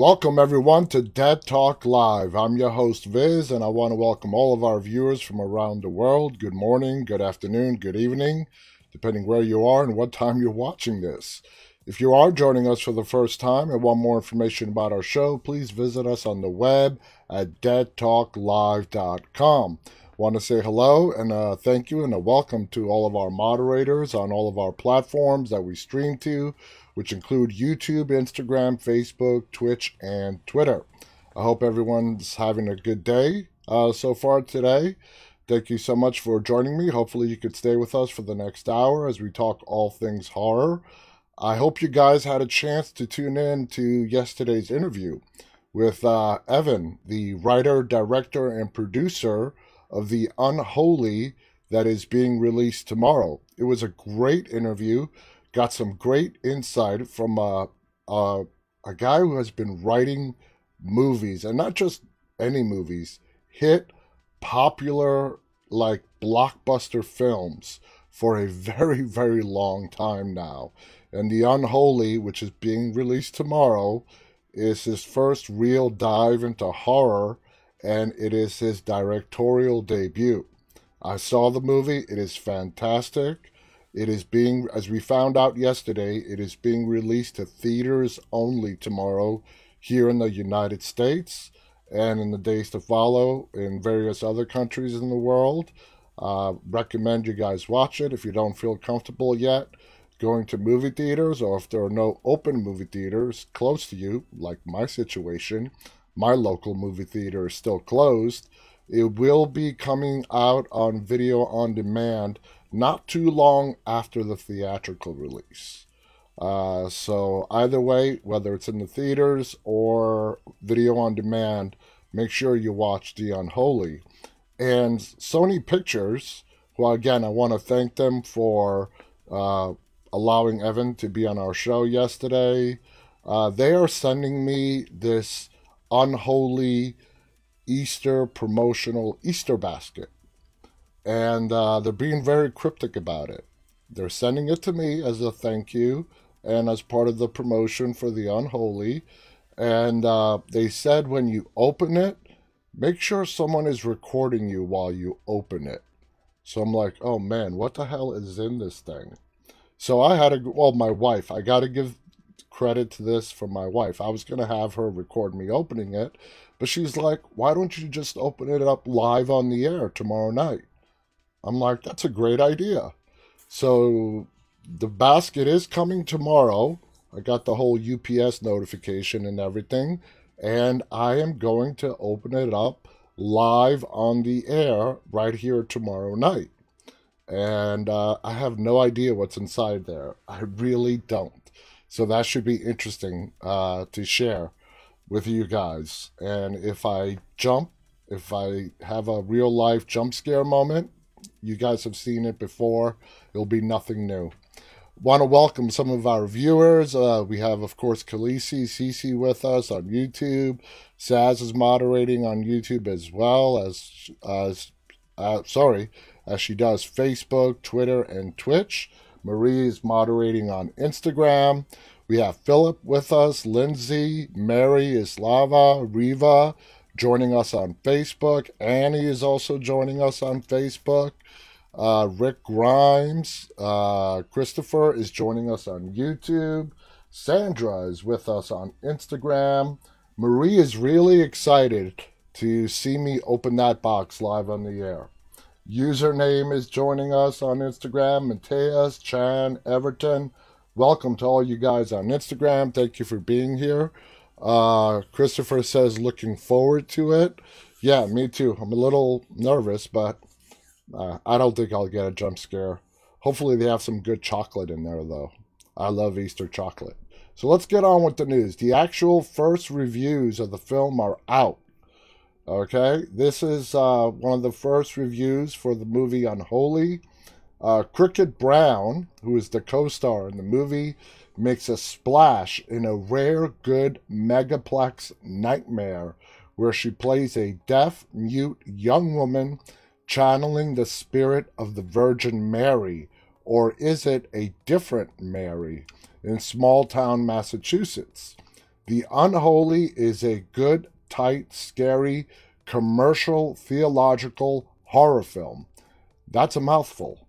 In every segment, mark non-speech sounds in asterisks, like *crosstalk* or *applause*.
Welcome, everyone, to Dead Talk Live. I'm your host, Viz, and I want to welcome all of our viewers from around the world. Good morning, good afternoon, good evening, depending where you are and what time you're watching this. If you are joining us for the first time and want more information about our show, please visit us on the web at deadtalklive.com. Want to say hello and uh, thank you and a welcome to all of our moderators on all of our platforms that we stream to which include YouTube, Instagram, Facebook, Twitch, and Twitter. I hope everyone's having a good day uh, so far today. Thank you so much for joining me. Hopefully, you could stay with us for the next hour as we talk all things horror. I hope you guys had a chance to tune in to yesterday's interview with uh, Evan, the writer, director, and producer of The Unholy that is being released tomorrow. It was a great interview got some great insight from uh, uh, a guy who has been writing movies, and not just any movies, hit popular, like blockbuster films for a *laughs* very, very long time now. And The Unholy, which is being released tomorrow, is his first real dive into horror, and it is his directorial debut. I saw the movie, it is fantastic. It is being, as we found out yesterday, it is being released to theaters only tomorrow here in the United States and in the days to follow in various other countries in the world. Uh, recommend you guys watch it if you don't feel comfortable yet going to movie theaters or if there are no open movie theaters close to you, like my situation. My local movie theater is still closed. It will be coming out on video on demand not too long after the theatrical release. Uh, so either way, whether it's in the theaters or video on demand, make sure you watch The Unholy. And Sony Pictures, well, again, I want to thank them for uh, allowing Evan to be on our show yesterday. Uh, they are sending me this unholy Easter promotional Easter basket and uh, they're being very cryptic about it. They're sending it to me as a thank you and as part of the promotion for the unholy. And uh, they said when you open it, make sure someone is recording you while you open it. So I'm like, oh man, what the hell is in this thing? So I had to, well, my wife, I got to give credit to this for my wife. I was going to have her record me opening it, but she's like, why don't you just open it up live on the air tomorrow night? I'm like, that's a great idea. So the basket is coming tomorrow. I got the whole UPS notification and everything, and I am going to open it up live on the air right here tomorrow night. And uh, I have no idea what's inside there. I really don't. So that should be interesting uh, to share with you guys. And if I jump, if I have a real life jump scare moment, you guys have seen it before. It'll be nothing new. Want to welcome some of our viewers. Uh, we have, of course, Khaleesi Cece with us on YouTube. Saz is moderating on YouTube as well as, as uh, sorry, as she does Facebook, Twitter, and Twitch. Marie is moderating on Instagram. We have Philip with us, Lindsay, Mary, Islava, Riva, joining us on Facebook. Annie is also joining us on Facebook. Uh, Rick Grimes, uh, Christopher is joining us on YouTube. Sandra is with us on Instagram. Marie is really excited to see me open that box live on the air. Username is joining us on Instagram. Mateus, Chan, Everton. Welcome to all you guys on Instagram. Thank you for being here. Uh, Christopher says, looking forward to it. Yeah, me too. I'm a little nervous, but uh, I don't think I'll get a jump scare. Hopefully, they have some good chocolate in there, though. I love Easter chocolate. So let's get on with the news. The actual first reviews of the film are out. Okay, this is uh, one of the first reviews for the movie Unholy. Uh, Cricket Brown, who is the co star in the movie, makes a splash in a rare good megaplex nightmare where she plays a deaf, mute young woman channeling the spirit of the Virgin Mary, or is it a different Mary, in small town Massachusetts? The Unholy is a good, tight, scary, commercial, theological horror film. That's a mouthful.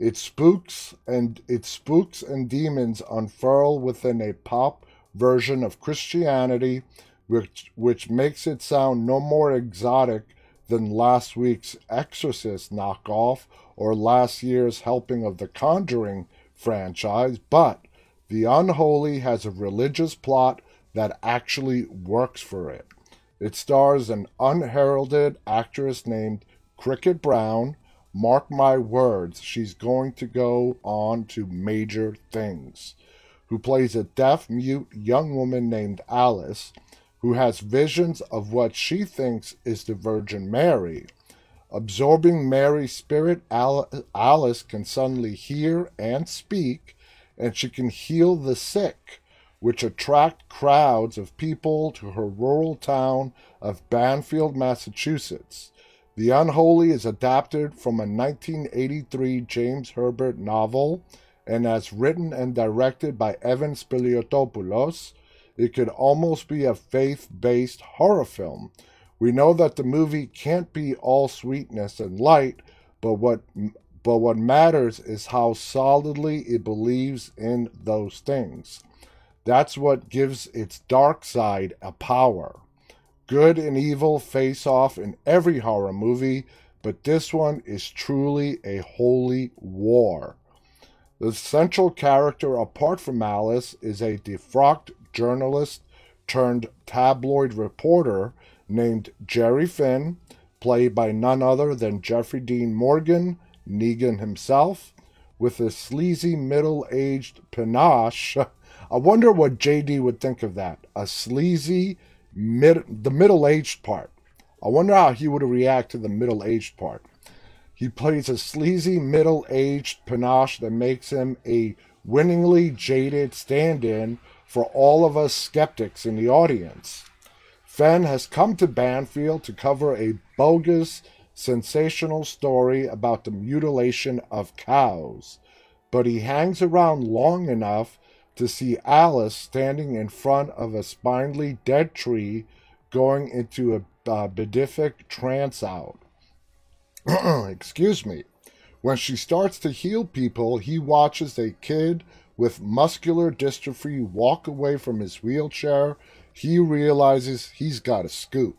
It spooks and its spooks and demons unfurl within a pop version of Christianity, which which makes it sound no more exotic than last week's Exorcist knockoff or last year's helping of the Conjuring franchise, but The Unholy has a religious plot that actually works for it. It stars an unheralded actress named Cricket Brown, Mark my words, she's going to go on to major things. Who plays a deaf mute young woman named Alice, who has visions of what she thinks is the Virgin Mary. Absorbing Mary's spirit, Alice can suddenly hear and speak, and she can heal the sick, which attract crowds of people to her rural town of Banfield, Massachusetts. The Unholy is adapted from a 1983 James Herbert novel and as written and directed by Evan Spiliotopoulos. It could almost be a faith based horror film. We know that the movie can't be all sweetness and light, but what but what matters is how solidly it believes in those things. That's what gives its dark side a power. Good and evil face off in every horror movie, but this one is truly a holy war. The central character, apart from Alice, is a defrocked journalist turned tabloid reporter named Jerry Finn, played by none other than Jeffrey Dean Morgan, Negan himself, with a sleazy middle aged panache. *laughs* I wonder what JD would think of that. A sleazy mid the middle aged part. I wonder how he would react to the middle aged part. He plays a sleazy middle aged panache that makes him a winningly jaded stand in for all of us skeptics in the audience. Fenn has come to Banfield to cover a bogus, sensational story about the mutilation of cows, but he hangs around long enough to see Alice standing in front of a spindly dead tree going into a uh, trance out. *clears throat* Excuse me. When she starts to heal people, he watches a kid with muscular dystrophy walk away from his wheelchair. He realizes he's got a scoop.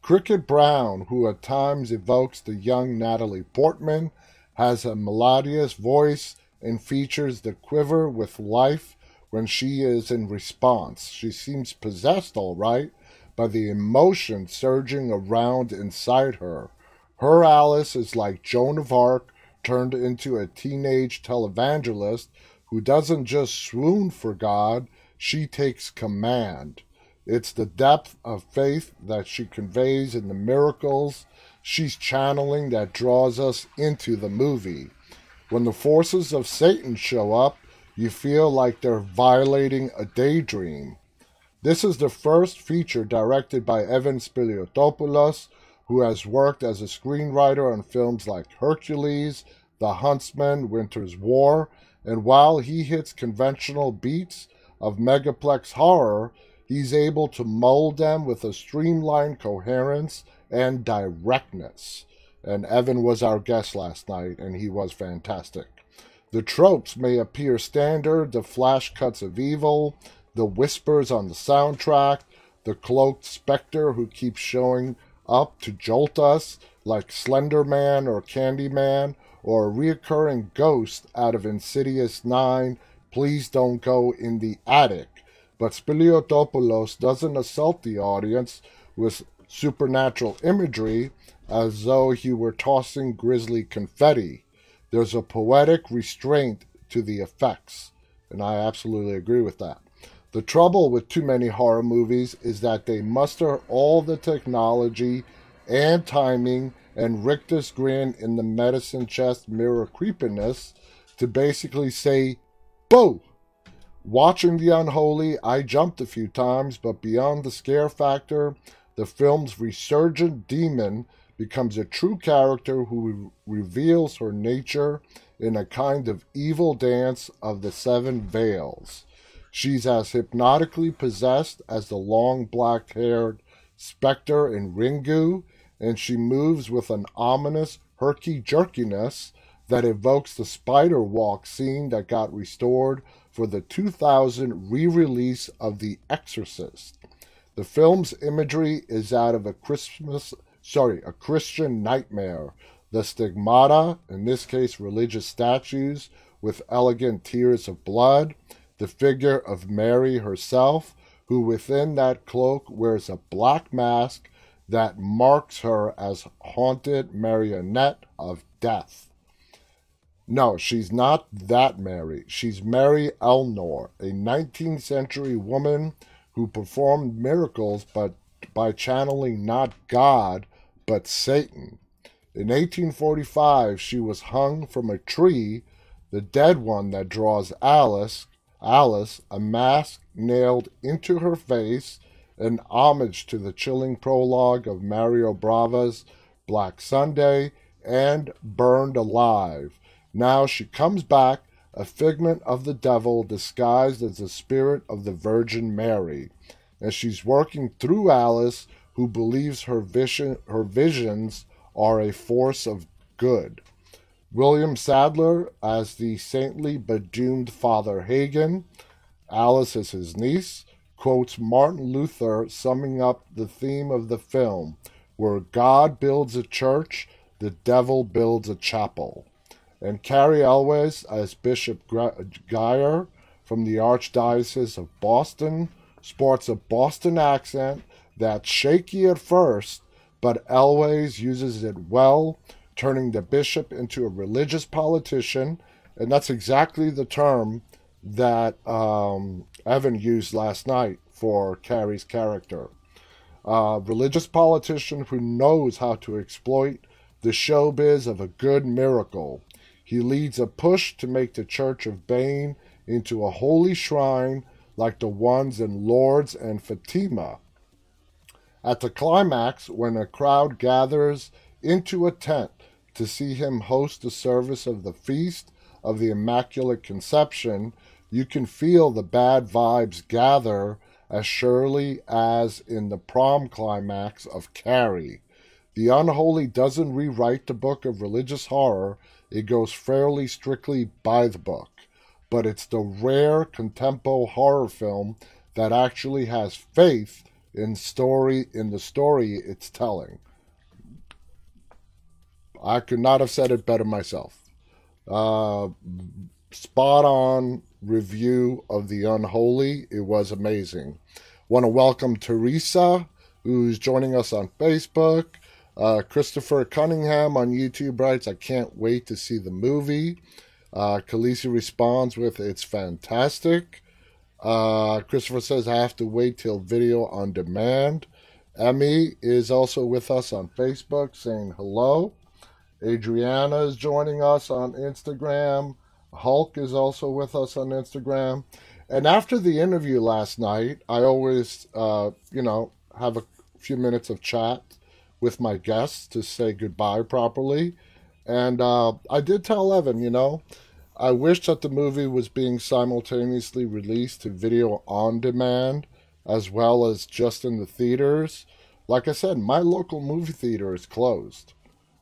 Cricket Brown, who at times evokes the young Natalie Portman, has a melodious voice and features the quiver with life when she is in response. She seems possessed, all right, by the emotion surging around inside her. Her Alice is like Joan of Arc turned into a teenage televangelist who doesn't just swoon for God, she takes command. It's the depth of faith that she conveys in the miracles she's channeling that draws us into the movie. When the forces of Satan show up, you feel like they're violating a daydream. This is the first feature directed by Evan Spiliotopoulos, who has worked as a screenwriter on films like Hercules, The Huntsman, Winter's War, and while he hits conventional beats of megaplex horror, he's able to mold them with a streamlined coherence and directness. And Evan was our guest last night, and he was fantastic. The tropes may appear standard the flash cuts of evil, the whispers on the soundtrack, the cloaked specter who keeps showing up to jolt us, like Slender Man or Candyman, or a reoccurring ghost out of Insidious 9, Please Don't Go in the Attic. But Spiliotopoulos doesn't assault the audience with supernatural imagery as though he were tossing grisly confetti. There's a poetic restraint to the effects, and I absolutely agree with that. The trouble with too many horror movies is that they muster all the technology and timing and rictus grin in the medicine chest mirror creepiness to basically say, Boo! Watching The Unholy, I jumped a few times, but beyond the scare factor, the film's resurgent demon becomes a true character who reveals her nature in a kind of evil dance of the seven veils. She's as hypnotically possessed as the long black haired specter in Ringu, and she moves with an ominous herky jerkiness that evokes the spider walk scene that got restored for the 2000 re release of The Exorcist. The film's imagery is out of a Christmas, sorry, a Christian nightmare. The stigmata, in this case religious statues with elegant tears of blood, the figure of Mary herself, who within that cloak wears a black mask that marks her as haunted marionette of death. No, she's not that Mary. She's Mary Elnor, a 19th century woman who performed miracles but by channeling not God but Satan. In 1845, she was hung from a tree, the dead one that draws Alice, Alice, a mask nailed into her face, an homage to the chilling prologue of Mario Bava's Black Sunday, and burned alive. Now she comes back, a figment of the devil disguised as the spirit of the Virgin Mary, and she's working through Alice, who believes her vision, her visions are a force of good. William Sadler as the saintly but doomed Father Hagen. Alice is his niece. Quotes Martin Luther summing up the theme of the film where God builds a church, the devil builds a chapel. And Cary Elwes as Bishop Guyer from the Archdiocese of Boston sports a Boston accent that's shaky at first, but Elwes uses it well turning the bishop into a religious politician, and that's exactly the term that um, Evan used last night for Cary's character. A religious politician who knows how to exploit the showbiz of a good miracle. He leads a push to make the Church of Bane into a holy shrine like the ones in Lourdes and Fatima. At the climax, when a crowd gathers into a tent to see him host the service of the feast of the Immaculate Conception, you can feel the bad vibes gather as surely as in the prom climax of Carrie. The Unholy doesn't rewrite the book of religious horror, it goes fairly strictly by the book. But it's the rare contempo horror film that actually has faith in story in the story it's telling. I could not have said it better myself. Uh, spot on review of The Unholy. It was amazing. Want to welcome Teresa, who's joining us on Facebook. Uh, Christopher Cunningham on YouTube writes, I can't wait to see the movie. Uh, Khaleesi responds with, It's fantastic. Uh, Christopher says, I have to wait till video on demand. Emmy is also with us on Facebook saying hello. Adriana is joining us on Instagram. Hulk is also with us on Instagram. And after the interview last night, I always, uh, you know, have a few minutes of chat with my guests to say goodbye properly. And uh, I did tell Evan, you know, I wish that the movie was being simultaneously released to video on demand as well as just in the theaters. Like I said, my local movie theater is closed.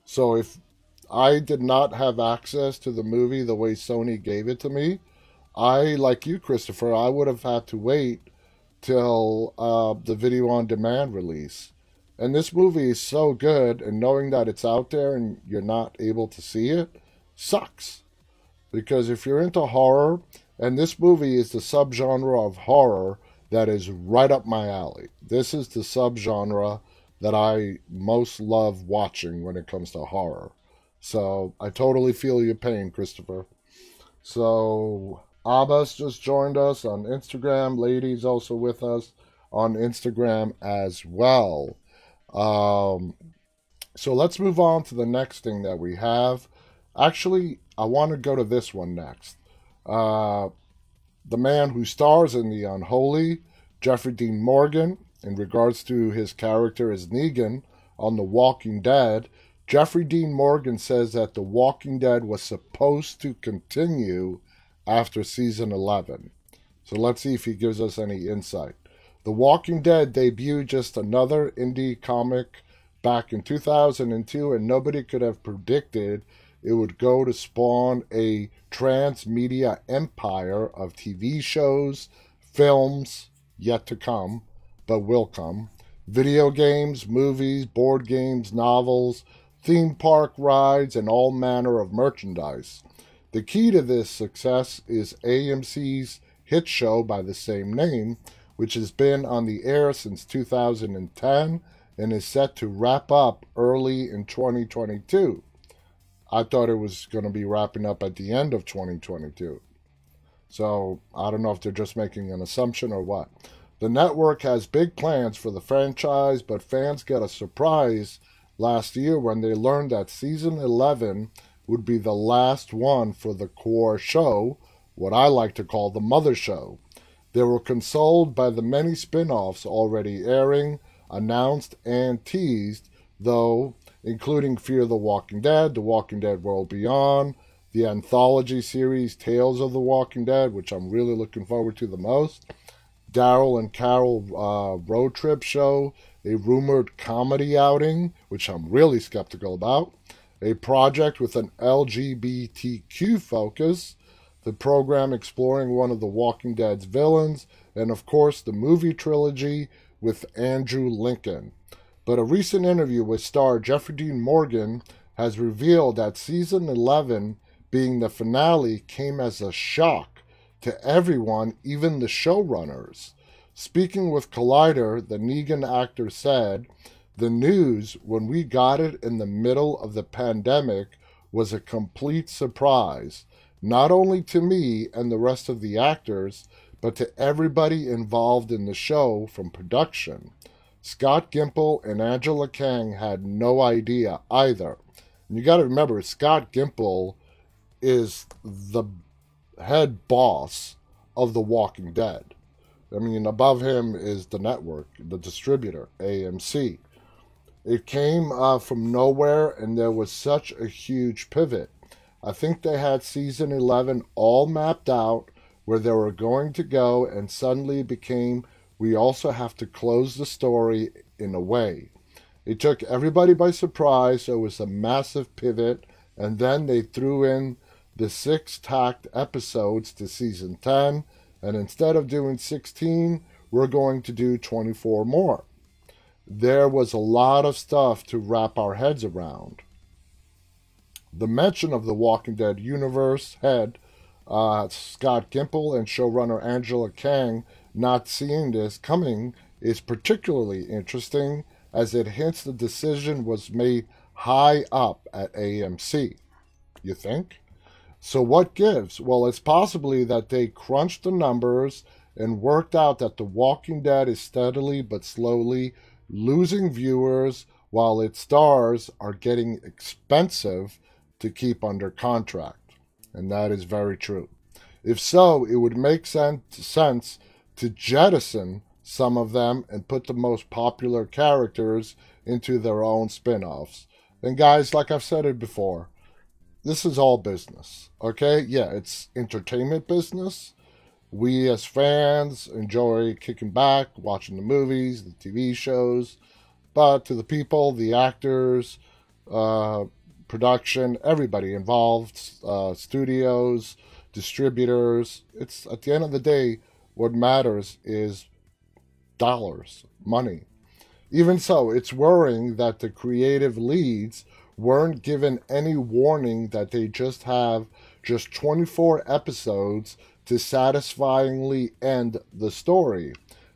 So if I did not have access to the movie the way Sony gave it to me. I, like you, Christopher, I would have had to wait till uh, the video on demand release. And this movie is so good, and knowing that it's out there and you're not able to see it sucks. Because if you're into horror, and this movie is the subgenre of horror that is right up my alley. This is the subgenre that I most love watching when it comes to horror. So I totally feel your pain, Christopher. So Abbas just joined us on Instagram. Ladies also with us on Instagram as well. Um, so let's move on to the next thing that we have. Actually, I want to go to this one next. Uh, the man who stars in The Unholy, Jeffrey Dean Morgan, in regards to his character as Negan on The Walking Dead, Jeffrey Dean Morgan says that The Walking Dead was supposed to continue after season 11. So let's see if he gives us any insight. The Walking Dead debuted just another indie comic back in 2002, and nobody could have predicted it would go to spawn a transmedia empire of TV shows, films, yet to come, but will come, video games, movies, board games, novels, theme park rides, and all manner of merchandise. The key to this success is AMC's hit show by the same name, which has been on the air since 2010 and is set to wrap up early in 2022. I thought it was going to be wrapping up at the end of 2022. So I don't know if they're just making an assumption or what. The network has big plans for the franchise, but fans got a surprise last year when they learned that season 11 would be the last one for the core show, what I like to call the mother show. They were consoled by the many spin offs already airing, announced, and teased, though, including Fear the Walking Dead, The Walking Dead World Beyond, the anthology series Tales of the Walking Dead, which I'm really looking forward to the most, Daryl and Carol uh, road trip show, a rumored comedy outing, which I'm really skeptical about, a project with an LGBTQ focus, the program exploring one of the Walking Dead's villains, and of course the movie trilogy with Andrew Lincoln. But a recent interview with star Jeffrey Dean Morgan has revealed that season 11, being the finale, came as a shock to everyone, even the showrunners. Speaking with Collider, the Negan actor said, The news, when we got it in the middle of the pandemic, was a complete surprise not only to me and the rest of the actors, but to everybody involved in the show from production. Scott Gimple and Angela Kang had no idea either. And you got to remember, Scott Gimple is the head boss of The Walking Dead. I mean, above him is the network, the distributor, AMC. It came uh, from nowhere, and there was such a huge pivot. I think they had season 11 all mapped out where they were going to go, and suddenly became we also have to close the story in a way. It took everybody by surprise, it was a massive pivot, and then they threw in the six tacked episodes to season 10, and instead of doing 16, we're going to do 24 more. There was a lot of stuff to wrap our heads around the mention of the Walking Dead universe head, uh, Scott Gimple and showrunner Angela Kang not seeing this coming is particularly interesting as it hints the decision was made high up at AMC. You think? So what gives? Well, it's possibly that they crunched the numbers and worked out that The Walking Dead is steadily but slowly losing viewers while its stars are getting expensive to keep under contract. And that is very true. If so, it would make sense to jettison some of them and put the most popular characters into their own spin offs. And guys, like I've said it before, this is all business. Okay? Yeah, it's entertainment business. We as fans enjoy kicking back, watching the movies, the TV shows. But to the people, the actors, uh, production, everybody involved, uh, studios, distributors. It's at the end of the day, what matters is dollars, money. Even so, it's worrying that the creative leads weren't given any warning that they just have just 24 episodes to satisfyingly end the story,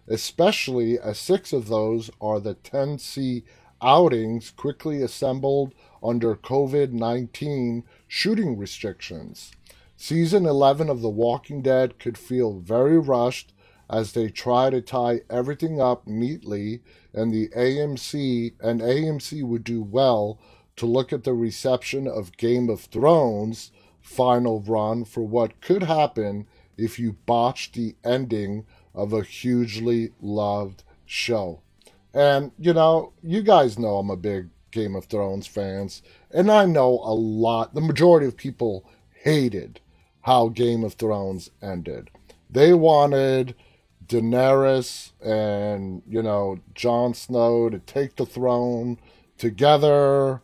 especially as six of those are the 10C outings quickly assembled under COVID 19 shooting restrictions. Season 11 of The Walking Dead could feel very rushed as they try to tie everything up neatly, and the AMC and AMC would do well to look at the reception of Game of Thrones final run for what could happen if you botch the ending of a hugely loved show. And you know, you guys know I'm a big Game of Thrones fans, and I know a lot, the majority of people hated how Game of Thrones ended. They wanted Daenerys and, you know, Jon Snow to take the throne together,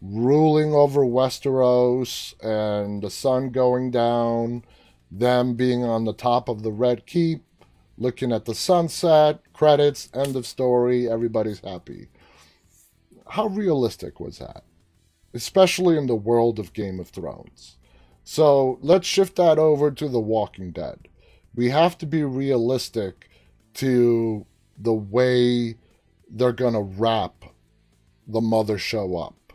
ruling over Westeros and the sun going down, them being on the top of the Red Keep, looking at the sunset, credits, end of story, everybody's happy. How realistic was that? Especially in the world of Game of Thrones. So let's shift that over to The Walking Dead. We have to be realistic to the way they're going to wrap the mother show up.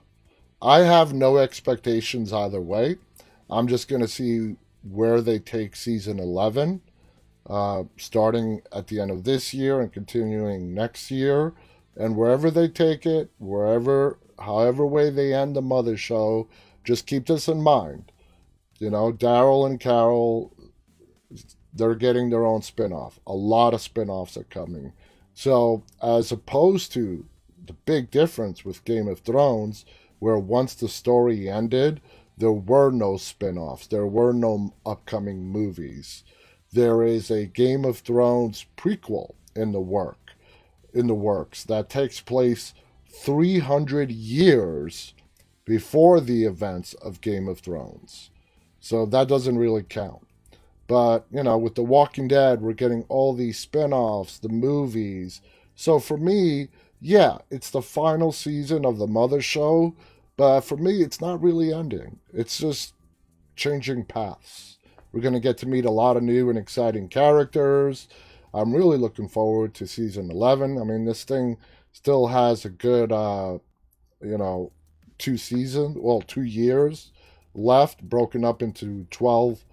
I have no expectations either way. I'm just going to see where they take season 11, uh, starting at the end of this year and continuing next year. And wherever they take it, wherever, however way they end the mother show, just keep this in mind. You know, Daryl and Carol, they're getting their own spin-off. A lot of spin-offs are coming. So, as opposed to the big difference with Game of Thrones, where once the story ended, there were no spin-offs. There were no upcoming movies. There is a Game of Thrones prequel in the work in the works that takes place 300 years before the events of Game of Thrones. So that doesn't really count. But, you know, with The Walking Dead, we're getting all these spin offs, the movies. So for me, yeah, it's the final season of the Mother Show, but for me, it's not really ending. It's just changing paths. We're going to get to meet a lot of new and exciting characters. I'm really looking forward to season 11. I mean, this thing still has a good, uh, you know, two seasons, well, two years left, broken up into 12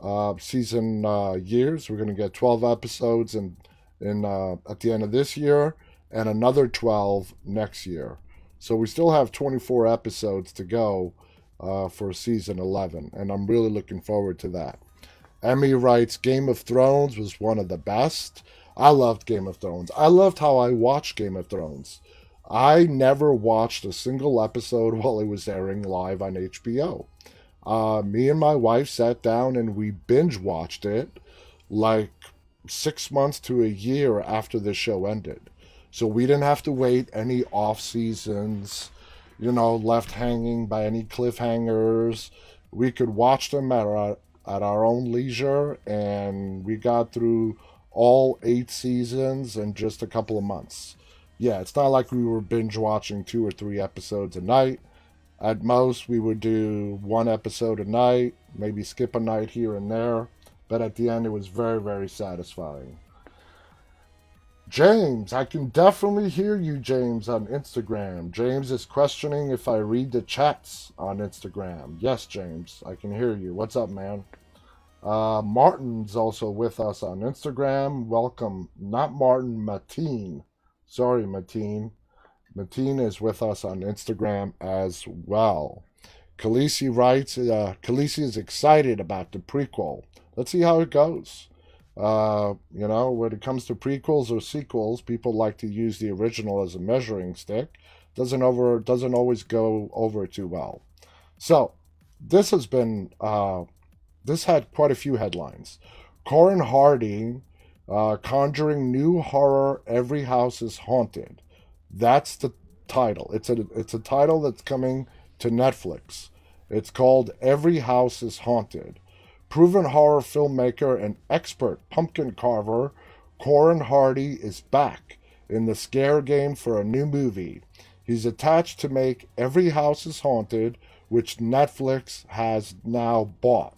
uh, season uh, years. We're going to get 12 episodes in, in uh, at the end of this year and another 12 next year. So we still have 24 episodes to go uh, for season 11, and I'm really looking forward to that. Emmy writes Game of Thrones was one of the best. I loved Game of Thrones. I loved how I watched Game of Thrones. I never watched a single episode *laughs* while it was airing live on HBO. Uh, me and my wife sat down and we binge watched it like six months to a year after the show ended. So we didn't have to wait any off seasons, you know, left hanging by any cliffhangers. We could watch them at our, at our own leisure, and we got through all eight seasons in just a couple of months. Yeah, it's not like we were binge watching two or three episodes a night. At most, we would do one episode a night, maybe skip a night here and there, but at the end, it was very, very satisfying. James, I can definitely hear you, James, on Instagram. James is questioning if I read the chats on Instagram. Yes, James, I can hear you. What's up, man? Uh, Martin's also with us on Instagram. Welcome, not Martin, Mateen. Sorry, Mateen. Mateen is with us on Instagram as well. Khaleesi writes, uh, Khaleesi is excited about the prequel. Let's see how it goes. Uh, you know, when it comes to prequels or sequels, people like to use the original as a measuring stick. Doesn't over doesn't always go over too well. So this has been uh, this had quite a few headlines. Corin Hardy uh, conjuring new horror. Every house is haunted. That's the title. It's a it's a title that's coming to Netflix. It's called Every House is Haunted. Proven horror filmmaker and expert pumpkin carver Corin Hardy is back in the scare game for a new movie. He's attached to make Every House is Haunted, which Netflix has now bought.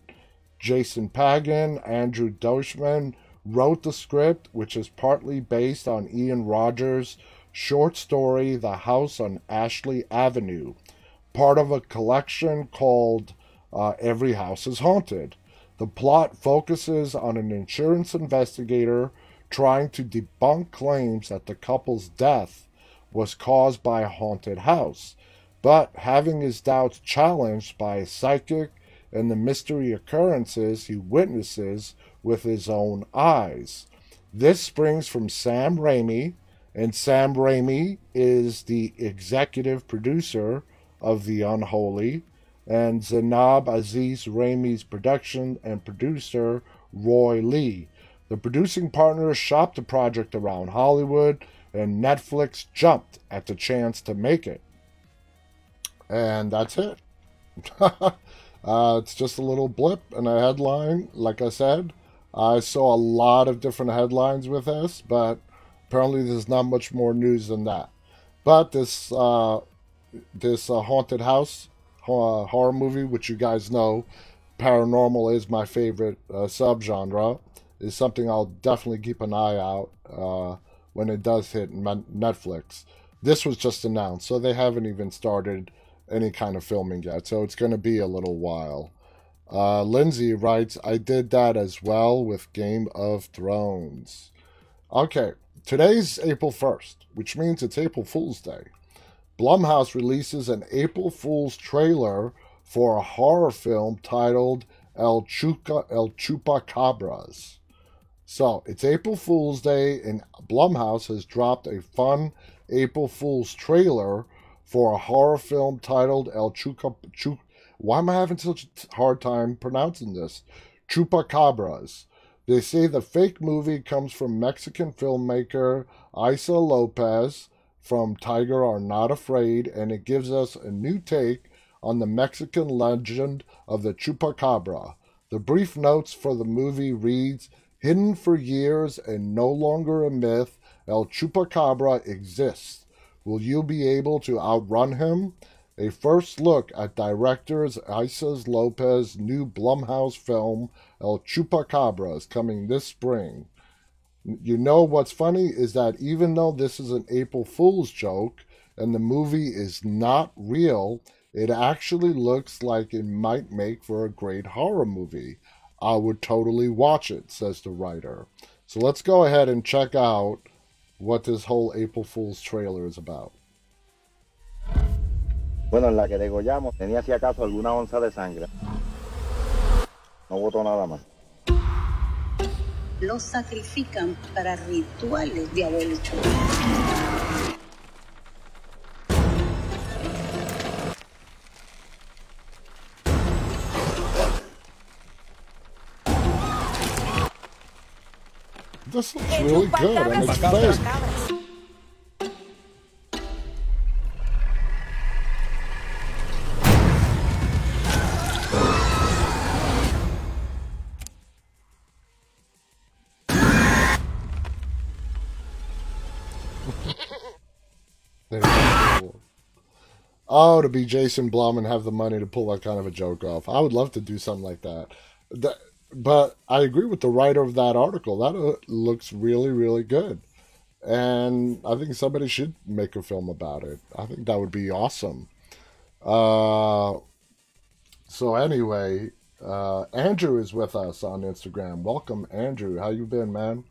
Jason Pagan, Andrew Deutschman wrote the script, which is partly based on Ian Rogers' short story The House on Ashley Avenue, part of a collection called uh, Every House is Haunted. The plot focuses on an insurance investigator trying to debunk claims that the couple's death was caused by a haunted house, but having his doubts challenged by a psychic and the mystery occurrences he witnesses with his own eyes. This springs from Sam Raimi, and Sam Raimi is the executive producer of The Unholy, and Zainab Azizi Raimi's production and producer Roy Lee. The producing partners shopped the project around Hollywood, and Netflix jumped at the chance to make it. And that's it. *laughs* uh, it's just a little blip in a headline. Like I said, I saw a lot of different headlines with this, but apparently there's not much more news than that. But this uh, this uh, haunted house uh, horror movie, which you guys know, paranormal is my favorite uh, subgenre, is something I'll definitely keep an eye out uh, when it does hit Netflix. This was just announced, so they haven't even started any kind of filming yet, so it's going to be a little while. Uh, Lindsay writes, I did that as well with Game of Thrones. Okay, today's April 1st, which means it's April Fool's Day. Blumhouse releases an April Fool's trailer for a horror film titled El Chuca El Chupacabras. So it's April Fool's Day, and Blumhouse has dropped a fun April Fool's trailer for a horror film titled El Chuca. Chu, why am I having such a hard time pronouncing this? Chupacabras. They say the fake movie comes from Mexican filmmaker Issa Lopez from Tiger Are Not Afraid, and it gives us a new take on the Mexican legend of the Chupacabra. The brief notes for the movie reads Hidden for years and no longer a myth, El Chupacabra exists. Will you be able to outrun him? A first look at directors Issa Lopez's new Blumhouse film, El Chupacabra, is coming this spring. You know what's funny is that even though this is an April Fool's joke and the movie is not real, it actually looks like it might make for a great horror movie. I would totally watch it, says the writer. So let's go ahead and check out what this whole April Fool's trailer is about. Bueno, en la que degollamos tenía si acaso alguna onza de sangre. No votó nada más. Los sacrifican para rituales diabólicos. This looks really good. And it's Oh, to be Jason Blum and have the money to pull that kind of a joke off. I would love to do something like that. that but I agree with the writer of that article. That uh, looks really, really good. And I think somebody should make a film about it. I think that would be awesome. Uh, so anyway, uh, Andrew is with us on Instagram. Welcome, Andrew. How you been, man?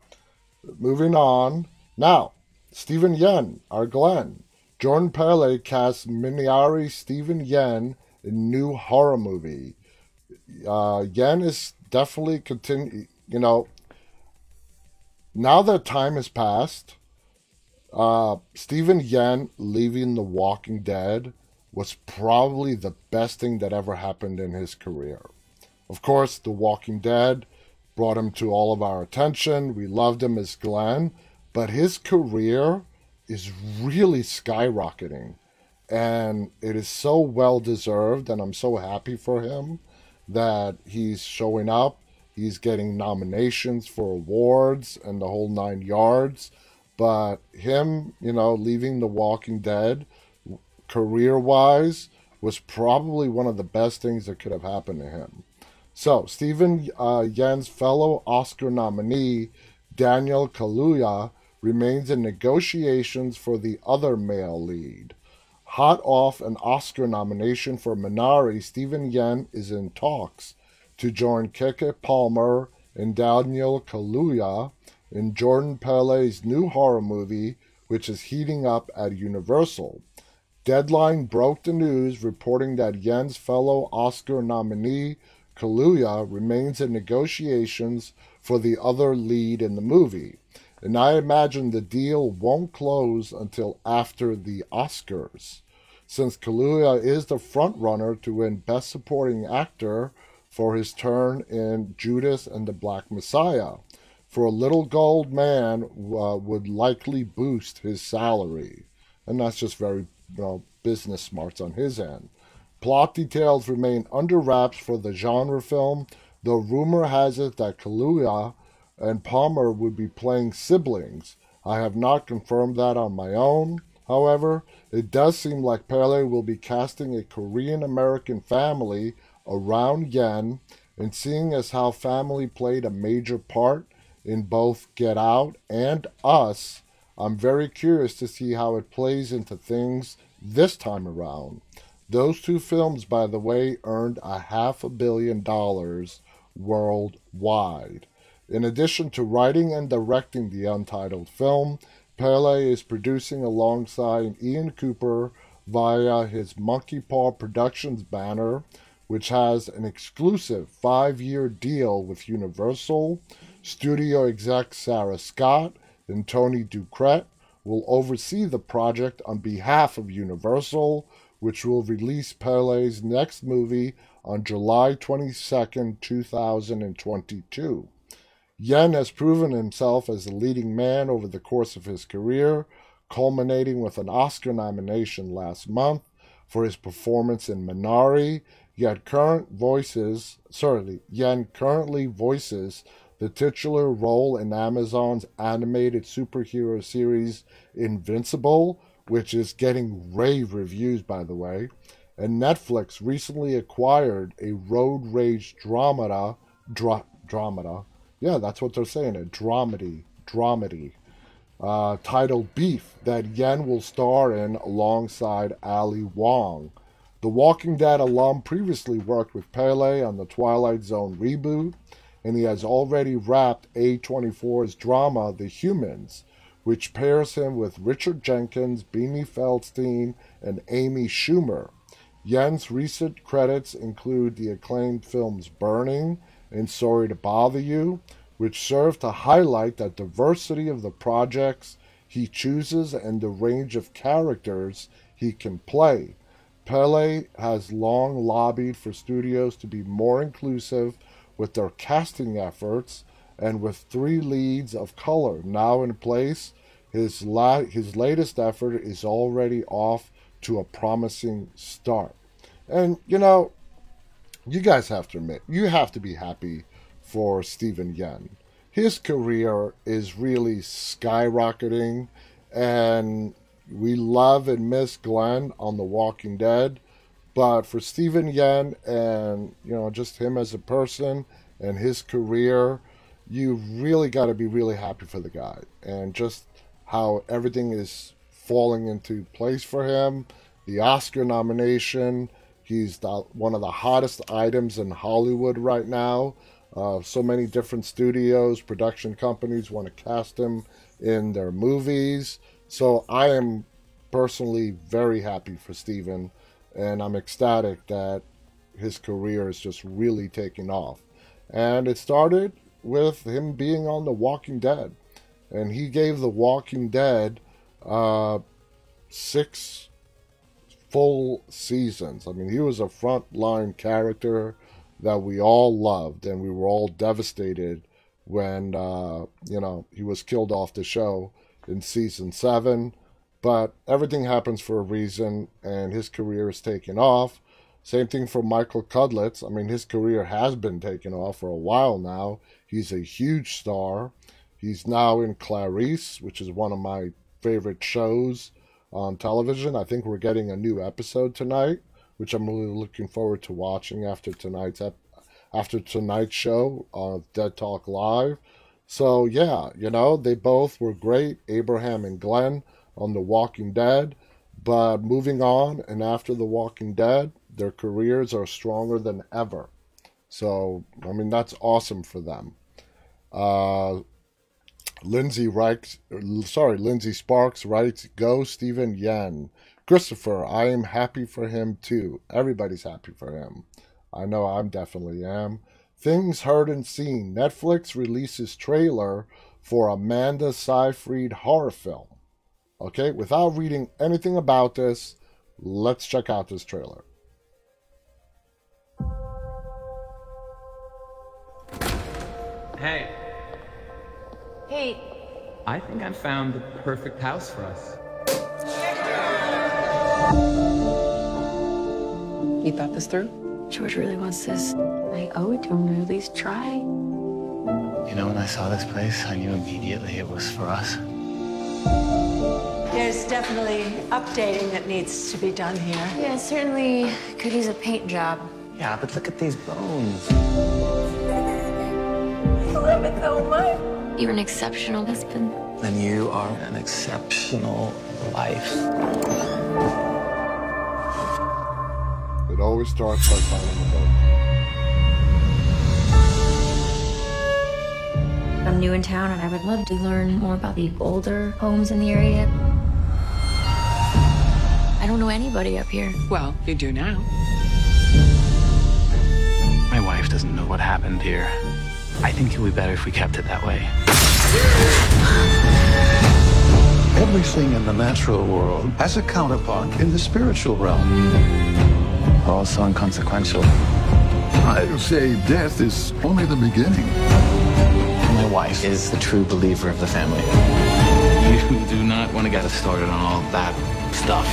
Moving on. Now, Steven Yeun, our Glenn. Jordan Peele casts Minari Steven Yeun in new horror movie. Uh, Yeun is definitely continue. You know, now that time has passed, uh, Steven Yeun leaving The Walking Dead was probably the best thing that ever happened in his career. Of course, The Walking Dead brought him to all of our attention. We loved him as Glenn, but his career is really skyrocketing. And it is so well deserved, and I'm so happy for him that he's showing up. He's getting nominations for awards and the whole nine yards. But him, you know, leaving The Walking Dead career wise was probably one of the best things that could have happened to him. So, Steven uh, Yeun's fellow Oscar nominee, Daniel Kaluuya, remains in negotiations for the other male lead. Hot off an Oscar nomination for Minari, Steven Yeun is in talks to join Keke Palmer and Daniel Kaluuya in Jordan Peele's new horror movie, which is heating up at Universal. Deadline broke the news reporting that Yeun's fellow Oscar nominee Kaluuya remains in negotiations for the other lead in the movie and I imagine the deal won't close until after the Oscars since Kaluuya is the frontrunner to win Best Supporting Actor for his turn in Judas and the Black Messiah. For a little gold man uh, would likely boost his salary. And that's just very you know, business smarts on his end. Plot details remain under wraps for the genre film, though rumor has it that Kaluuya and Palmer would be playing siblings. I have not confirmed that on my own. However, it does seem like Peele will be casting a Korean American family around Yeun, and seeing as how family played a major part in both Get Out and Us, I'm very curious to see how it plays into things this time around. Those two films, by the way, earned a half a billion dollars worldwide. In addition to writing and directing the untitled film, Peele is producing alongside Ian Cooper via his Monkey Paw Productions banner, which has an exclusive five year deal with Universal. Studio exec Sarah Scott and Tony Ducrette will oversee the project on behalf of Universal, which will release Peele's next movie on July 22, 2022. Yeun has proven himself as a leading man over the course of his career, culminating with an Oscar nomination last month for his performance in Minari. Yet current voices, sorry, Yeun currently voices the titular role in Amazon's animated superhero series Invincible, which is getting rave reviews, by the way. And Netflix recently acquired a road rage dramata, dra- dramata yeah, that's what they're saying. A dramedy, dramedy, uh, titled Beef that Yeun will star in alongside Ali Wong. The Walking Dead alum previously worked with Peele on the Twilight Zone reboot, and he has already wrapped A24's drama The Humans, which pairs him with Richard Jenkins, Beanie Feldstein, and Amy Schumer. Yeun's recent credits include the acclaimed films Burning and Sorry to Bother You, which serve to highlight the diversity of the projects he chooses and the range of characters he can play. Peele has long lobbied for studios to be more inclusive with their casting efforts, and with three leads of color now in place, his, la- his latest effort is already off to a promising start. And, you know, you guys have to admit, you have to be happy for Steven Yeun. His career is really skyrocketing, and we love and miss Glenn on The Walking Dead. But for Steven Yeun and you know just him as a person and his career, you really got to be really happy for the guy and just how everything is falling into place for him. The Oscar nomination, He's the, one of the hottest items in Hollywood right now. Uh, so many different studios, production companies want to cast him in their movies. So I am personally very happy for Steven, and I'm ecstatic that his career is just really taking off. And it started with him being on The Walking Dead. And he gave The Walking Dead uh, six full seasons. I mean, he was a frontline character that we all loved, and we were all devastated when uh, you know he was killed off the show in season seven. But everything happens for a reason, and his career is taking off. Same thing for Michael Cudlitz. I mean, his career has been taking off for a while now. He's a huge star. He's now in Clarice, which is one of my favorite shows on television. I think we're getting a new episode tonight, which I'm really looking forward to watching after tonight's ep- after tonight's show on Dead Talk Live. So yeah, you know they both were great, Abraham and Glenn on The Walking Dead. But moving on, and after The Walking Dead, their careers are stronger than ever. So I mean that's awesome for them. Uh, Lindsay writes, sorry, Lindsay Sparks writes, "Go Steven Yeun." Christopher, I am happy for him too. Everybody's happy for him. I know I'm definitely am. Things heard and seen. Netflix releases trailer for Amanda Seyfried horror film. Okay, without reading anything about this, let's check out this trailer. Hey. Hey. I think I've found the perfect house for us. You thought this through? George really wants this. I owe it to him to at least try. You know, when I saw this place, I knew immediately it was for us. There's definitely updating that needs to be done here. Yeah, certainly could use a paint job. Yeah, but look at these bones. I love it so much. You're an exceptional husband. And you are an exceptional wife. It always starts by finding a boat. I'm new in town and I would love to learn more about the older homes in the area. I don't know anybody up here. Well, you do now. My wife doesn't know what happened here. I think it would be better if we kept it that way. Everything in the natural world has a counterpart in the spiritual realm. We're all so inconsequential. I'd say death is only the beginning. My wife is the true believer of the family. You do not want to get us started on all that stuff.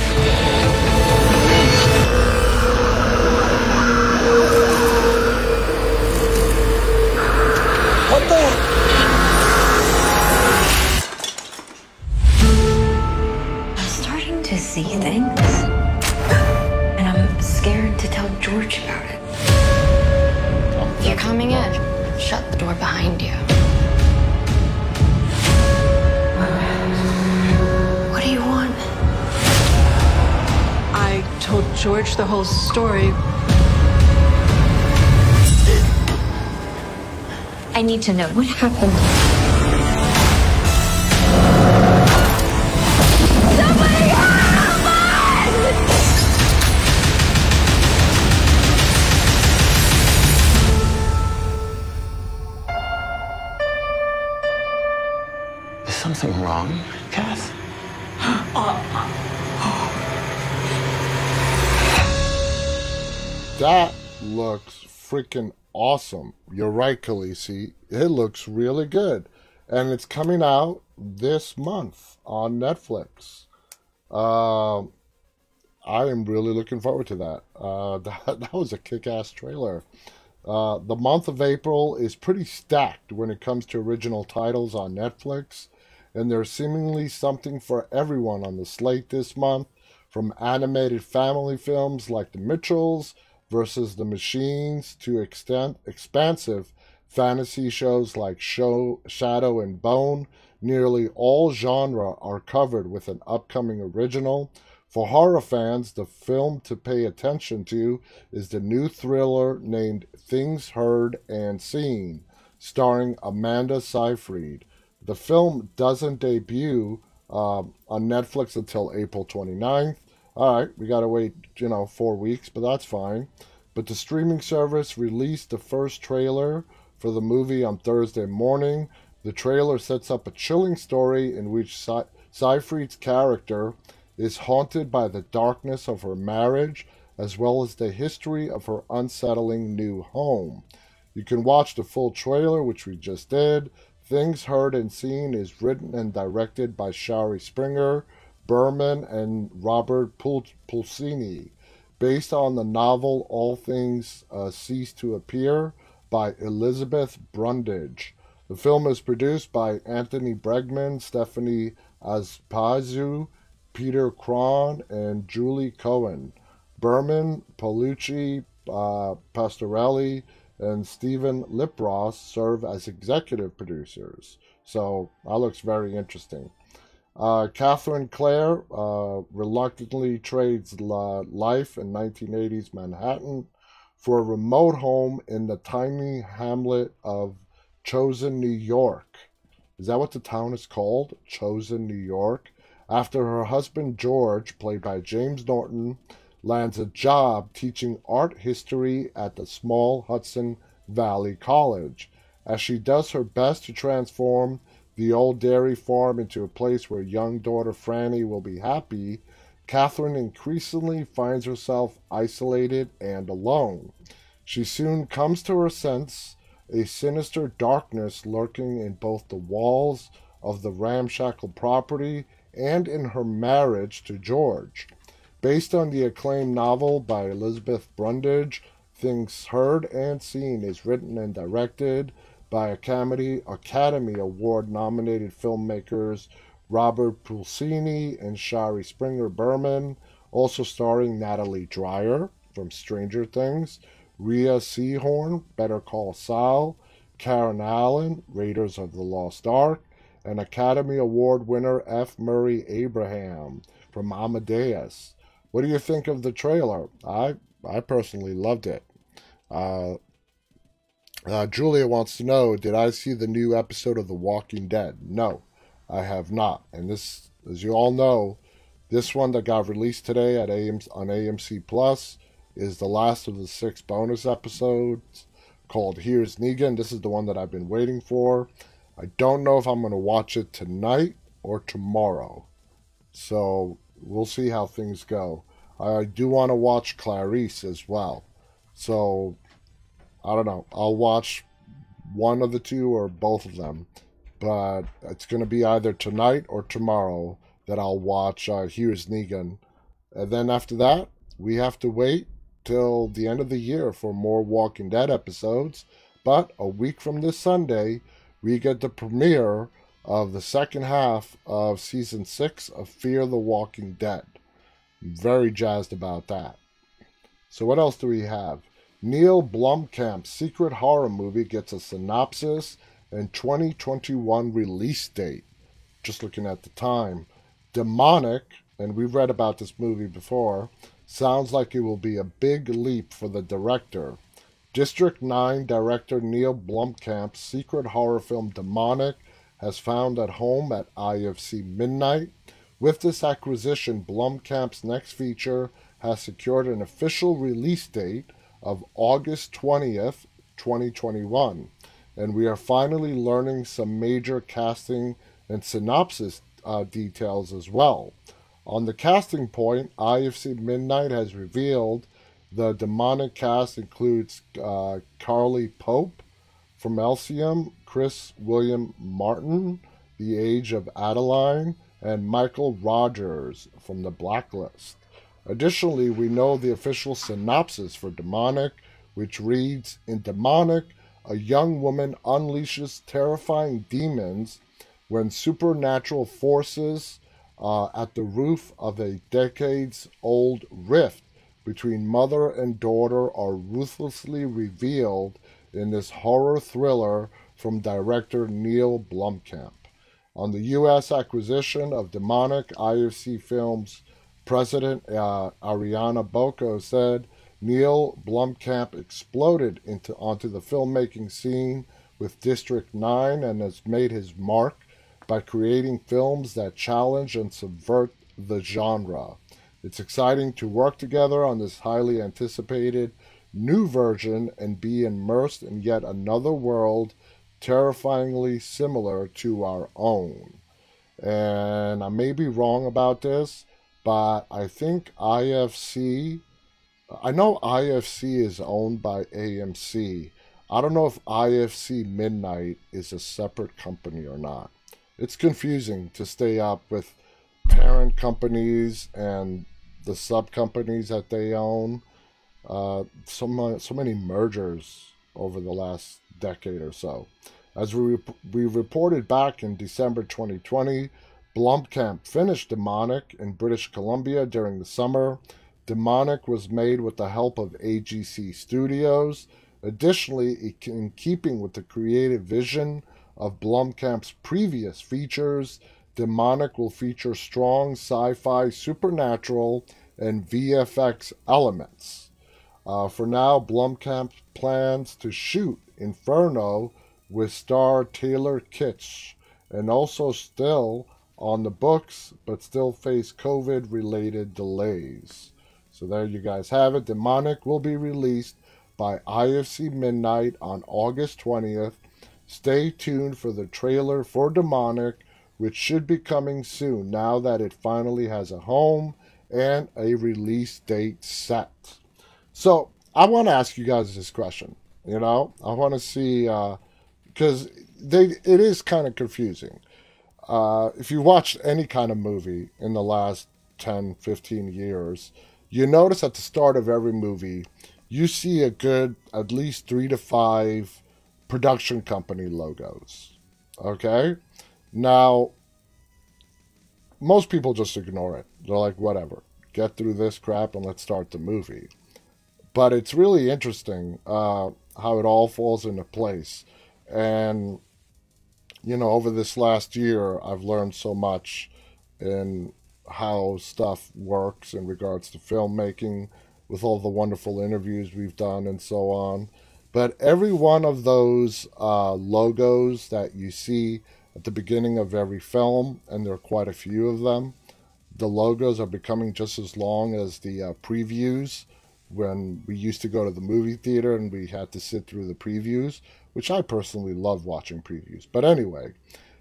See things. And I'm scared to tell George about it. You're coming in, shut the door behind you. What do you want? I told George the whole story. I need to know what happened. You're Khaleesi. It looks really good. And it's coming out this month on Netflix. Um, I am really looking forward to that. Uh, *laughs* that, that was a kick ass trailer. Uh, the month of April is pretty stacked when it comes to original titles on Netflix, and there's seemingly something for everyone on the slate this month, from animated family films like The Mitchells versus The Machines to extent, expansive fantasy shows like Show, Shadow and Bone. Nearly all genre are covered with an upcoming original. For horror fans, the film to pay attention to is the new thriller named Things Heard and Seen, starring Amanda Seyfried. The film doesn't debut um, on Netflix until April 29th. All right, we got to wait, you know, four weeks, but that's fine. But the streaming service released the first trailer for the movie on Thursday morning. The trailer sets up a chilling story in which Se- Seyfried's character is haunted by the darkness of her marriage as well as the history of her unsettling new home. You can watch the full trailer, which we just did. Things Heard and Seen is written and directed by Shari Springer, Berman, and Robert Pul- Pulcini, based on the novel All Things uh, Cease to Appear by Elizabeth Brundage. The film is produced by Anthony Bregman, Stephanie Azpiazu, Peter Cron, and Julie Cohen. Berman, Paolucci, uh, Pastorelli, and Stephen Lipros serve as executive producers. So that looks very interesting. Uh, Catherine Clare uh, reluctantly trades life in 1980s Manhattan for a remote home in the tiny hamlet of Chosen, New York. Is that what the town is called? Chosen, New York? After her husband George, played by James Norton, lands a job teaching art history at the small Hudson Valley College. As she does her best to transform the old dairy farm into a place where young daughter Franny will be happy, Catherine increasingly finds herself isolated and alone. She soon comes to her sense a sinister darkness lurking in both the walls of the ramshackle property and in her marriage to George. Based on the acclaimed novel by Elizabeth Brundage, Things Heard and Seen is written and directed by Academy, Award nominated filmmakers Robert Pulcini and Shari Springer Berman, also starring Natalie Dreyer from Stranger Things, Rhea Seehorn, Better Call Saul, Karen Allen, Raiders of the Lost Ark, and Academy Award winner F. Murray Abraham from Amadeus. What do you think of the trailer? I I personally loved it. Uh, uh, Julia wants to know Did I see the new episode of The Walking Dead? No, I have not. And this, as you all know, this one that got released today at AM, on AMC Plus is the last of the six bonus episodes called Here's Negan. This is the one that I've been waiting for. I don't know if I'm going to watch it tonight or tomorrow. So we'll see how things go. I do want to watch Clarice as well. So I don't know. I'll watch one of the two or both of them. But it's going to be either tonight or tomorrow that I'll watch uh, Here's Negan. And then after that, we have to wait till the end of the year for more Walking Dead episodes. But a week from this Sunday, we get the premiere of the second half of season six of Fear the Walking Dead. Very jazzed about that. So, what else do we have? Neil Blomkamp's secret horror movie gets a synopsis and 2021 release date. Just looking at the time. Demonic, and we've read about this movie before, sounds like it will be a big leap for the director. District 9 director Neil Blomkamp's secret horror film Demonic has found at home at IFC Midnight. With this acquisition, Blomkamp's next feature has secured an official release date of August 20th, 2021. And we are finally learning some major casting and synopsis uh, details as well. On the casting point, IFC Midnight has revealed the demonic cast includes uh, Carly Pope from Elysium, Chris William Martin, The Age of Adaline, and Michael Rogers from The Blacklist. Additionally, we know the official synopsis for Demonic, which reads In Demonic, a young woman unleashes terrifying demons when supernatural forces uh, at the roof of a decades old rift between mother and daughter are ruthlessly revealed in this horror thriller from director Neil Blomkamp. On the U.S. acquisition of Demonic, IFC Films President uh, Arianna Bocco said Neil Blomkamp exploded into onto the filmmaking scene with District 9 and has made his mark by creating films that challenge and subvert the genre. It's exciting to work together on this highly anticipated new version and be immersed in yet another world terrifyingly similar to our own. And I may be wrong about this, but I think IFC, I know IFC is owned by AMC. I don't know if IFC Midnight is a separate company or not. It's confusing to stay up with parent companies and the sub companies that they own. Uh, so, so many mergers over the last decade or so. As we, we reported back in December 2020, Blomkamp finished Demonic in British Columbia during the summer. Demonic was made with the help of AGC Studios. Additionally, in keeping with the creative vision of Blomkamp's previous features, Demonic will feature strong sci fi, supernatural, and VFX elements. Uh, for now, Blomkamp plans to shoot Inferno with star Taylor Kitsch and also still on the books, but still face COVID related delays. So there you guys have it. Demonic will be released by IFC Midnight on August 20th. Stay tuned for the trailer for Demonic, which should be coming soon now that it finally has a home and a release date set. So I want to ask you guys this question. You know, I want to see because they it is kind of confusing. Uh, if you watched any kind of movie in the last 10, 15 years, you notice at the start of every movie, you see a good at least three to five production company logos. Okay? Now, most people just ignore it. They're like, whatever, get through this crap and let's start the movie. But it's really interesting uh, how it all falls into place. And, you know, over this last year, I've learned so much in how stuff works in regards to filmmaking with all the wonderful interviews we've done and so on. But every one of those uh, logos that you see at the beginning of every film, and there are quite a few of them, the logos are becoming just as long as the uh, previews when we used to go to the movie theater and we had to sit through the previews, which I personally love watching previews. But anyway,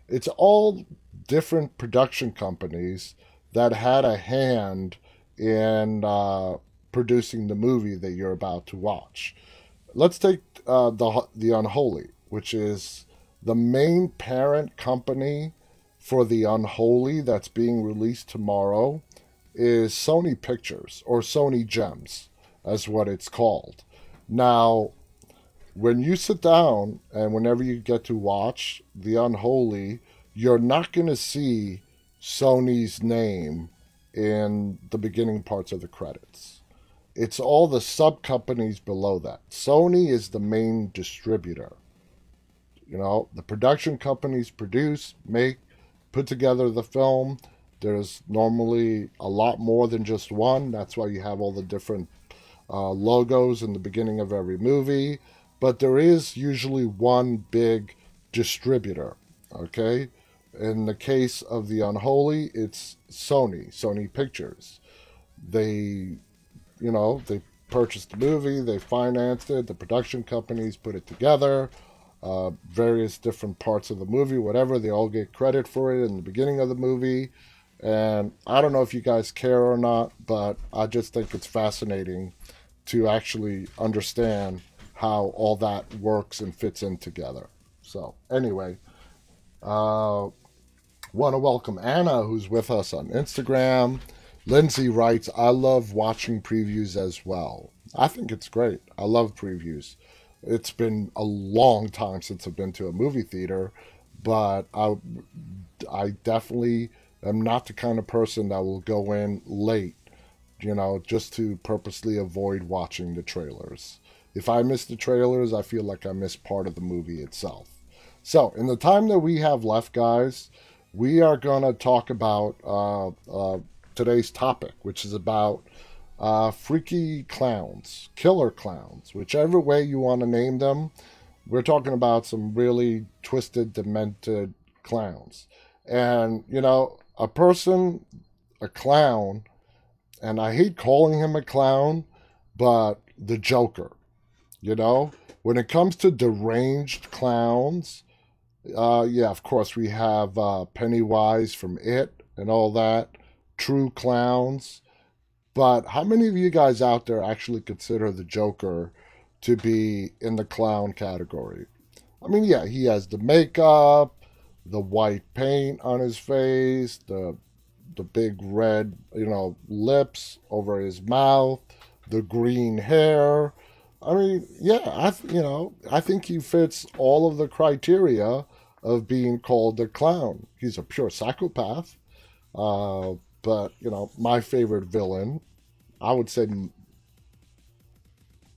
it's all different production companies that had a hand in uh, producing the movie that you're about to watch. Let's take uh, the the Unholy, which is the main parent company for the Unholy that's being released tomorrow is Sony Pictures or Sony Gems, as what it's called. Now, when you sit down and whenever you get to watch The Unholy, you're not going to see Sony's name in the beginning parts of the credits. It's all the sub companies below that. Sony is the main distributor. You know, the production companies produce, make, put together the film. There's normally a lot more than just one. That's why you have all the different uh, logos in the beginning of every movie. But there is usually one big distributor. Okay? In the case of The Unholy, it's Sony, Sony Pictures. They, you know, they purchased the movie, they financed it, the production companies put it together, uh, various different parts of the movie, whatever, they all get credit for it in the beginning of the movie. And I don't know if you guys care or not, but I just think it's fascinating to actually understand how all that works and fits in together. So, anyway, uh, want to welcome Anna, who's with us on Instagram. Lindsay writes, I love watching previews as well. I think it's great. I love previews. It's been a long time since I've been to a movie theater, but I, I definitely am not the kind of person that will go in late, you know, just to purposely avoid watching the trailers. If I miss the trailers, I feel like I miss part of the movie itself. So, in the time that we have left, guys, we are going to talk about uh, uh, today's topic, which is about uh, freaky clowns, killer clowns, whichever way you want to name them. We're talking about some really twisted, demented clowns. And, you know, a person, a clown, and I hate calling him a clown, but the Joker, you know, when it comes to deranged clowns, uh, yeah, of course, we have uh, Pennywise from It and all that, true clowns. But how many of you guys out there actually consider the Joker to be in the clown category? I mean, yeah, he has the makeup, the white paint on his face, the the big red, you know, lips over his mouth, the green hair. I mean, yeah, I you know, I think he fits all of the criteria of being called a clown. He's a pure psychopath. Uh, but, you know, my favorite villain, I would say,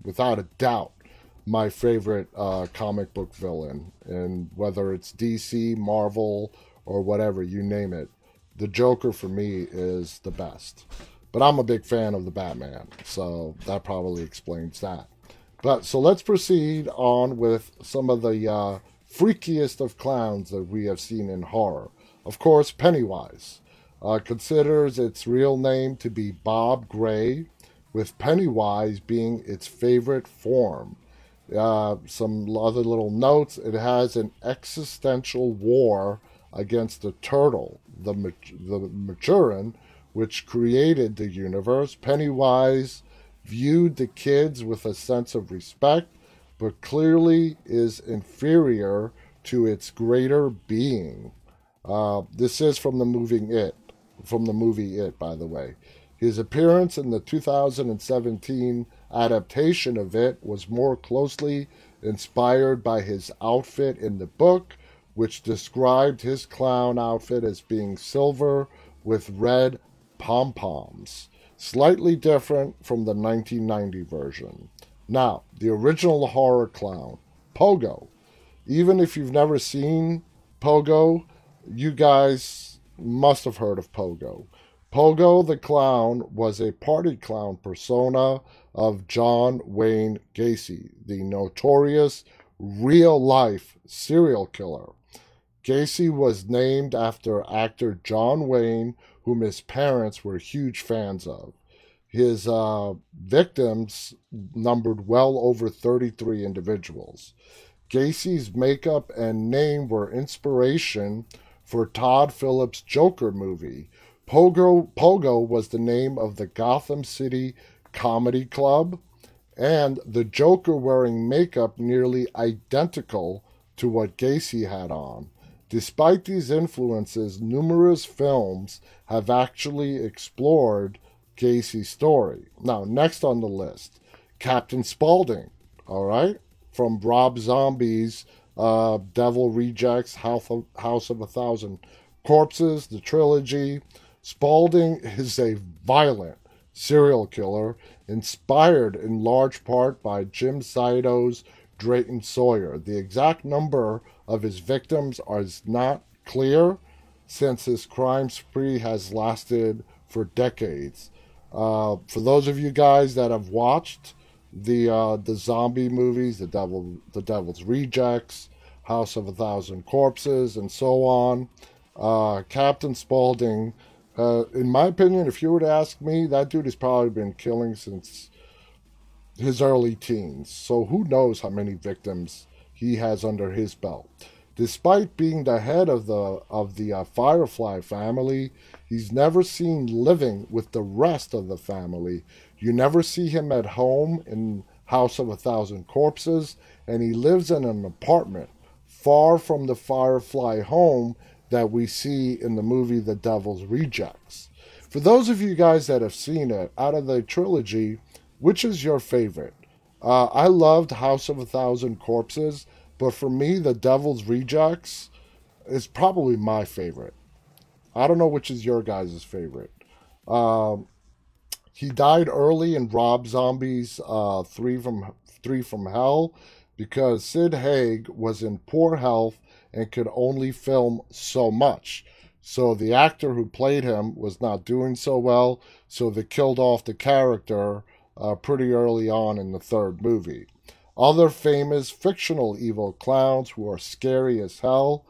without a doubt, my favorite uh, comic book villain. And whether it's DC, Marvel, or whatever, you name it, the Joker for me is the best. But I'm a big fan of the Batman, so that probably explains that. But so let's proceed on with some of the uh, freakiest of clowns that we have seen in horror. Of course, Pennywise uh, considers its real name to be Bob Gray, with Pennywise being its favorite form. Uh, some other little notes it has an existential war against the turtle, the, the Maturin, which created the universe. Pennywise viewed the kids with a sense of respect but clearly is inferior to its greater being. Uh, this is from the moving It, from the movie It, by the way. His appearance in the 2017 adaptation of It was more closely inspired by his outfit in the book, which described his clown outfit as being silver with red pom poms, slightly different from the 1990 version. Now, the original horror clown, Pogo. Even if you've never seen Pogo, you guys must have heard of Pogo. Pogo the Clown was a party clown persona of John Wayne Gacy, the notorious real life serial killer. Gacy was named after actor John Wayne, whom his parents were huge fans of. His uh, victims numbered well over 33 individuals. Gacy's makeup and name were inspiration for Todd Phillips' Joker movie. Pogo, Pogo was the name of the Gotham City Comedy Club, and the Joker wearing makeup nearly identical to what Gacy had on. Despite these influences, numerous films have actually explored Gacy's story. Now, next on the list, Captain Spaulding, all right, from Rob Zombie's uh, Devil Rejects, House of, House of a Thousand Corpses, the trilogy. Spaulding is a violent serial killer inspired in large part by Jim Siedow's Drayton Sawyer. The exact number of his victims is not clear since his crime spree has lasted for decades. Uh, for those of you guys that have watched the uh, the zombie movies, the devil, the Devil's Rejects, House of a Thousand Corpses, and so on, uh, Captain Spaulding, uh, in my opinion, if you were to ask me, that dude has probably been killing since his early teens. So who knows how many victims he has under his belt. Despite being the head of the of the uh, Firefly family, he's never seen living with the rest of the family. You never see him at home in House of a Thousand Corpses, and he lives in an apartment far from the Firefly home that we see in the movie The Devil's Rejects. For those of you guys that have seen it, out of the trilogy, which is your favorite? Uh, I loved House of a Thousand Corpses but for me, The Devil's Rejects is probably my favorite. I don't know which is your guys' favorite. Um, he died early in Rob Zombie's uh, Three from Three from Hell because Sid Haig was in poor health and could only film so much. So the actor who played him was not doing so well, so they killed off the character uh, pretty early on in the third movie. Other famous fictional evil clowns who are scary as hell,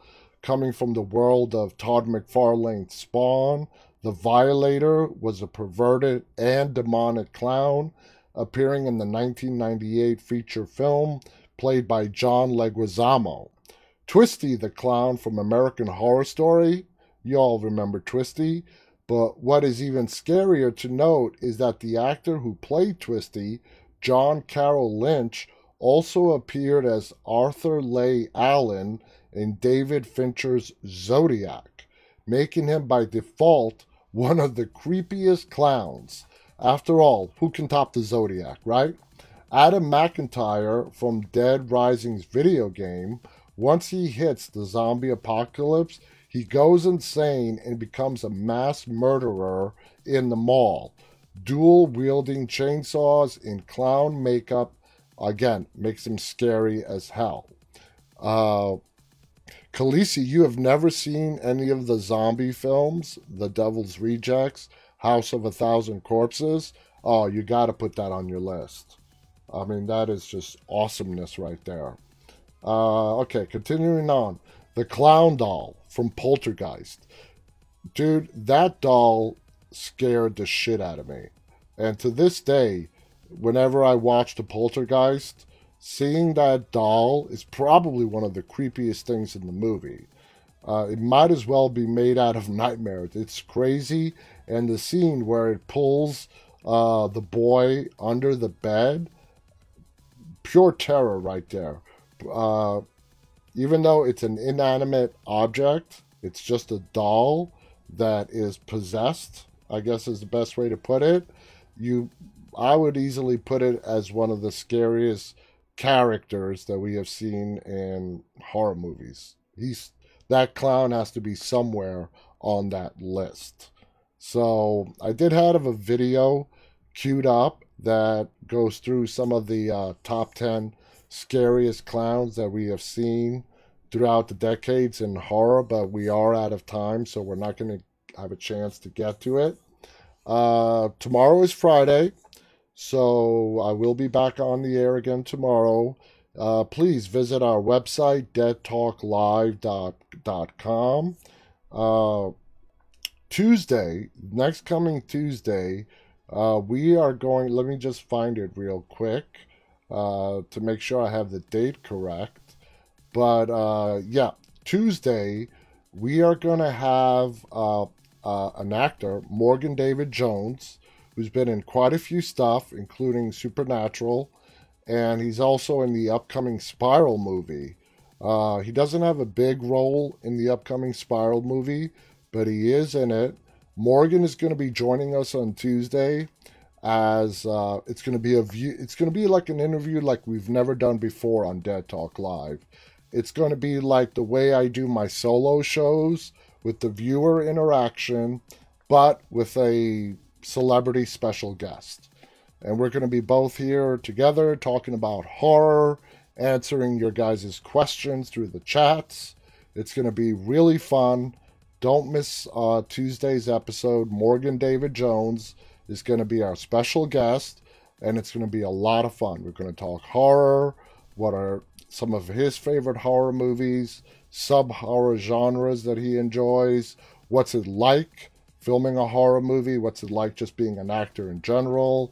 coming from the world of Todd McFarlane's Spawn. The Violator was a perverted and demonic clown, appearing in the 1998 feature film played by John Leguizamo. Twisty the Clown from American Horror Story. You all remember Twisty. But what is even scarier to note is that the actor who played Twisty, John Carroll Lynch, also appeared as Arthur Leigh Allen in David Fincher's Zodiac, making him by default one of the creepiest clowns. After all, who can top the Zodiac, right? Adam McIntyre from Dead Rising's video game, once he hits the zombie apocalypse, he goes insane and becomes a mass murderer in the mall, dual wielding chainsaws in clown makeup Again, makes him scary as hell. Uh, Khaleesi, you have never seen any of the zombie films, The Devil's Rejects, House of a Thousand Corpses. Oh, you got to put that on your list. I mean, that is just awesomeness right there. Uh, okay, continuing on. The Clown Doll from Poltergeist. Dude, that doll scared the shit out of me. And to this day, whenever I watch the Poltergeist, seeing that doll is probably one of the creepiest things in the movie. Uh, it might as well be made out of *laughs* nightmares. It's crazy, and the scene where it pulls uh, the boy under the bed, pure terror right there. Uh, even though it's an inanimate object, it's just a doll that is possessed. I guess is the best way to put it. You, I would easily put it as one of the scariest characters that we have seen in horror movies. He's that clown has to be somewhere on that list. So I did have a video queued up that goes through some of the uh, top 10 scariest clowns that we have seen throughout the decades in horror, but we are out of time, so we're not going to have a chance to get to it. Uh, tomorrow is Friday, so I will be back on the air again tomorrow. Uh, please visit our website, deadtalklive.com. Uh, Tuesday, next coming Tuesday, uh, we are going. Let me just find it real quick uh, to make sure I have the date correct. But uh, yeah, Tuesday, we are going to have uh, uh, an actor, Morgan David Jones, who's been in quite a few stuff, including Supernatural, and he's also in the upcoming Spiral movie. Uh, he doesn't have a big role in the upcoming Spiral movie, but he is in it. Morgan is going to be joining us on Tuesday as uh, it's going to be a view. It's going to be like an interview like we've never done before on Dead Talk Live. It's going to be like the way I do my solo shows with the viewer interaction, but with a celebrity special guest. And we're going to be both here together talking about horror, answering your guys' questions through the chats. It's going to be really fun. Don't miss uh, Tuesday's episode. Morgan David Jones is going to be our special guest, and it's going to be a lot of fun. We're going to talk horror, what are some of his favorite horror movies, sub horror genres that he enjoys, what's it like filming a horror movie, what's it like just being an actor in general,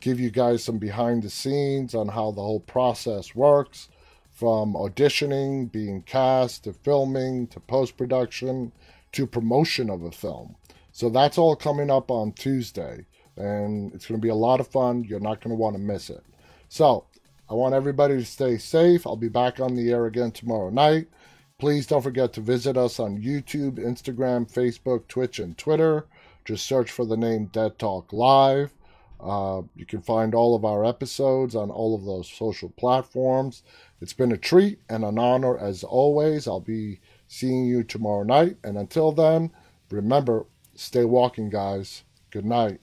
give you guys some behind the scenes on how the whole process works from auditioning, being cast, to filming, to post production, to promotion of a film. So that's all coming up on Tuesday, and it's going to be a lot of fun. You're not going to want to miss it. So I want everybody to stay safe. I'll be back on the air again tomorrow night. Please don't forget to visit us on YouTube, Instagram, Facebook, Twitch, and Twitter. Just search for the name Dead Talk Live. Uh, you can find all of our episodes on all of those social platforms. It's been a treat and an honor as always. I'll be seeing you tomorrow night. And until then, remember, stay walking, guys. Good night.